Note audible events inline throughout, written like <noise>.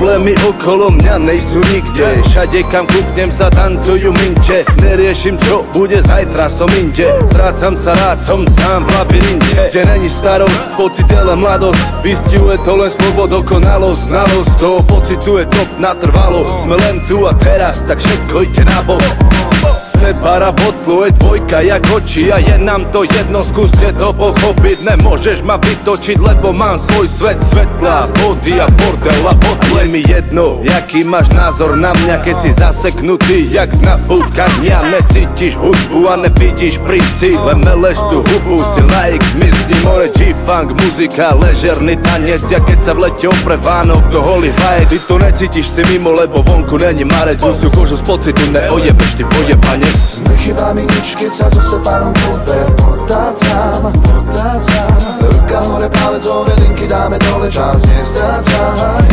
Problémy okolo mňa nejsú nikde. Všade kam kúknem sa tancujú minče. Neriešim čo bude zajtra som inde. Strácam sa rád, som sám v labirinte. Kde není starosť, pocit len mladosť. Vystihuje to len slovo dokonalosť Znalosť. Toho pocitu je top natrvalo Sme len tu a teraz, tak všetko ide na bok. Separa botlu je dvojka jak oči A je nám to jedno, skúste to pochopiť Nemôžeš ma vytočiť, lebo mám svoj svet. Svetla, body a bordel a botle mi jedno, jaký máš názor na mňa Keď si zaseknutý, jak z nafúkania. Necítiš hudbu a nevidíš princip Len meleš tú hubu, si laik, zmizni More G-funk, muzika, ležerný tanec. Ja keď sa v lete opre Vánok do holý vajec Ty to necítiš si mimo, lebo vonku není marec. Musú kožu z pocitu, neojebeš ty pojebanie tanec Nechybá mi nič, keď sa so sepárom klube Potácam, potácam Ruka hore, palec hore, linky dáme dole Čas nestrácaj,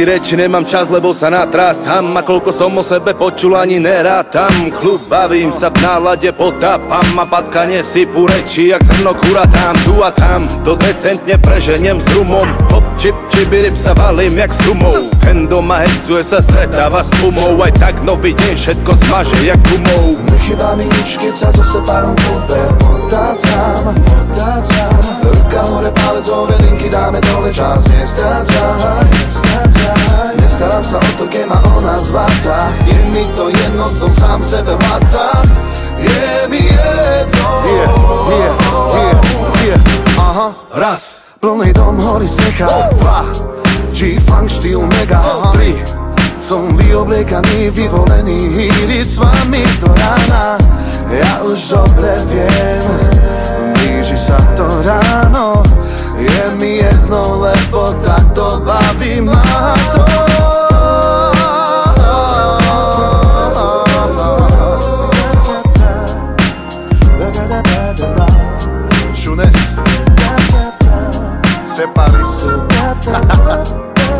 ty reči nemám čas, lebo sa natrásam A koľko som o sebe počul, ani nerátam Klub bavím sa v nálade, potápam. A patkanie sypu reči, jak zrno kuratám Tu a tam, to decentne preženiem s rumom. Hop, čip, čibirip sa valím jak sumou Ten doma hecuje sa, stretáva s pumou. Aj tak nový deň všetko zmaže jak gumou. Nechybá mi nič, keď sa so sepárom klube Potácam, potácam Ruka hore, palec hore, linky dáme dole Čas nestrácaj, Nestarám sa o to, keď ma ona zvádza. Je mi to jedno, som sám sebe vládca. Je mi jedno. Yeah, yeah, yeah, yeah. Aha, raz. Plný dom, hory snecha Dva. G-funk štýl mega. Tri. Som vyobliekaný, vyvolený Hýriť s vami do rána. Ja už dobre viem Blíži sa to ráno. Je mi jedno, lebo takto baví ma Chunes. Separe isso. <laughs>